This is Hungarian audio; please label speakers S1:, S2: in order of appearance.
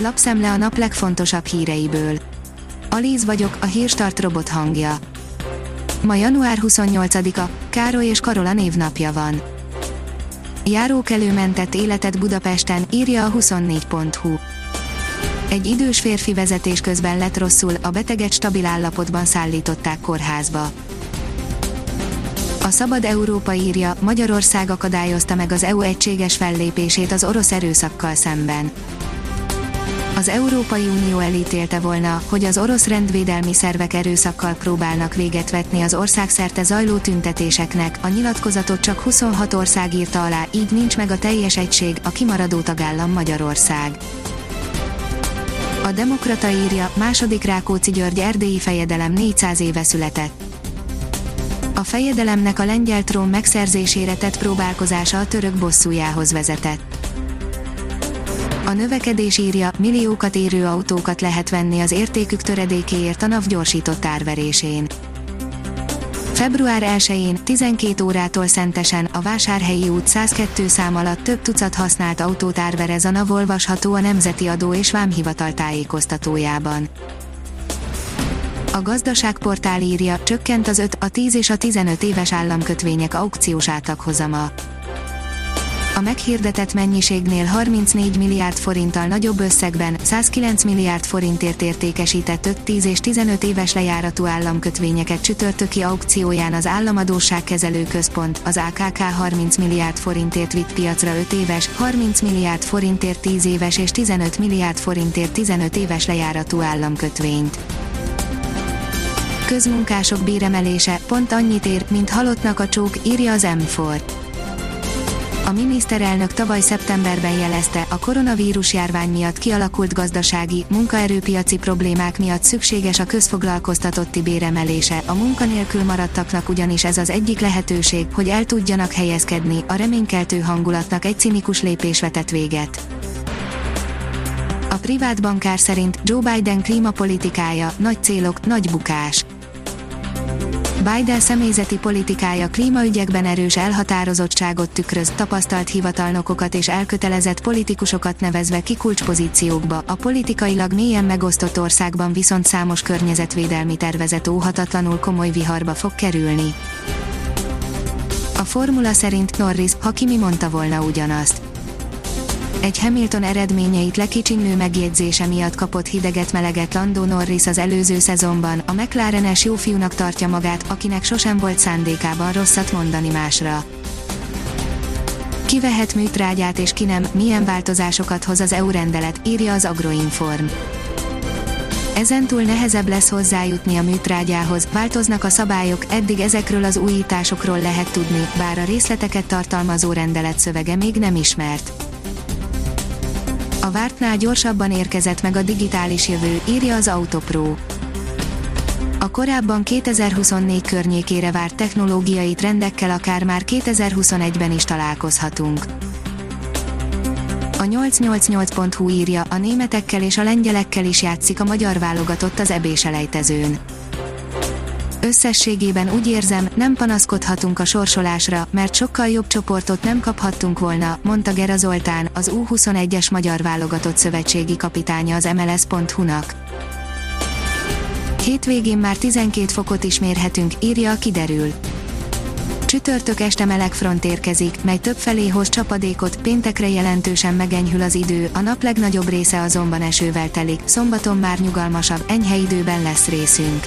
S1: lapszemle a nap legfontosabb híreiből. Alíz vagyok, a hírstart robot hangja. Ma január 28-a, Károly és Karola névnapja van. Járókelő mentett életet Budapesten, írja a 24.hu. Egy idős férfi vezetés közben lett rosszul, a beteget stabil állapotban szállították kórházba. A Szabad Európa írja, Magyarország akadályozta meg az EU egységes fellépését az orosz erőszakkal szemben. Az Európai Unió elítélte volna, hogy az orosz rendvédelmi szervek erőszakkal próbálnak véget vetni az országszerte zajló tüntetéseknek, a nyilatkozatot csak 26 ország írta alá, így nincs meg a teljes egység, a kimaradó tagállam Magyarország. A Demokrata írja, második Rákóczi György erdélyi fejedelem 400 éve született. A fejedelemnek a lengyel trón megszerzésére tett próbálkozása a török bosszújához vezetett. A növekedés írja, milliókat érő autókat lehet venni az értékük töredékéért a NAV gyorsított árverésén. Február 1-én, 12 órától szentesen, a Vásárhelyi út 102 szám alatt több tucat használt autót árverez a NAV olvasható a Nemzeti Adó és Vámhivatal tájékoztatójában. A gazdaságportál írja, csökkent az 5, a 10 és a 15 éves államkötvények aukciós átlaghozama. A meghirdetett mennyiségnél 34 milliárd forinttal nagyobb összegben, 109 milliárd forintért értékesített 5, 10 és 15 éves lejáratú államkötvényeket csütörtöki aukcióján az Államadóságkezelő Központ, az AKK 30 milliárd forintért vitt piacra 5 éves, 30 milliárd forintért 10 éves és 15 milliárd forintért 15 éves lejáratú államkötvényt közmunkások béremelése pont annyit ér, mint halottnak a csók, írja az M4. A miniszterelnök tavaly szeptemberben jelezte, a koronavírus járvány miatt kialakult gazdasági, munkaerőpiaci problémák miatt szükséges a közfoglalkoztatotti béremelése, a munkanélkül maradtaknak ugyanis ez az egyik lehetőség, hogy el tudjanak helyezkedni, a reménykeltő hangulatnak egy cinikus lépés vetett véget. A privát bankár szerint Joe Biden klímapolitikája, nagy célok, nagy bukás. Biden személyzeti politikája klímaügyekben erős elhatározottságot tükröz, tapasztalt hivatalnokokat és elkötelezett politikusokat nevezve ki kulcspozíciókba, a politikailag mélyen megosztott országban viszont számos környezetvédelmi tervezet óhatatlanul komoly viharba fog kerülni. A formula szerint Norris, ha Kimi mondta volna ugyanazt egy Hamilton eredményeit lekicsinlő megjegyzése miatt kapott hideget-meleget Lando Norris az előző szezonban, a McLaren-es jófiúnak tartja magát, akinek sosem volt szándékában rosszat mondani másra. Kivehet műtrágyát és ki nem, milyen változásokat hoz az EU rendelet, írja az Agroinform. Ezentúl nehezebb lesz hozzájutni a műtrágyához, változnak a szabályok, eddig ezekről az újításokról lehet tudni, bár a részleteket tartalmazó rendelet szövege még nem ismert a vártnál gyorsabban érkezett meg a digitális jövő, írja az Autopro. A korábban 2024 környékére várt technológiai trendekkel akár már 2021-ben is találkozhatunk. A 888.hu írja, a németekkel és a lengyelekkel is játszik a magyar válogatott az ebéselejtezőn. Összességében úgy érzem, nem panaszkodhatunk a sorsolásra, mert sokkal jobb csoportot nem kaphattunk volna, mondta Gera Zoltán, az U21-es magyar válogatott szövetségi kapitánya az MLS.hu-nak. Hétvégén már 12 fokot is mérhetünk, írja a kiderül. Csütörtök este meleg front érkezik, mely többfelé hoz csapadékot, péntekre jelentősen megenyhül az idő, a nap legnagyobb része azonban esővel telik, szombaton már nyugalmasabb, enyhe időben lesz részünk.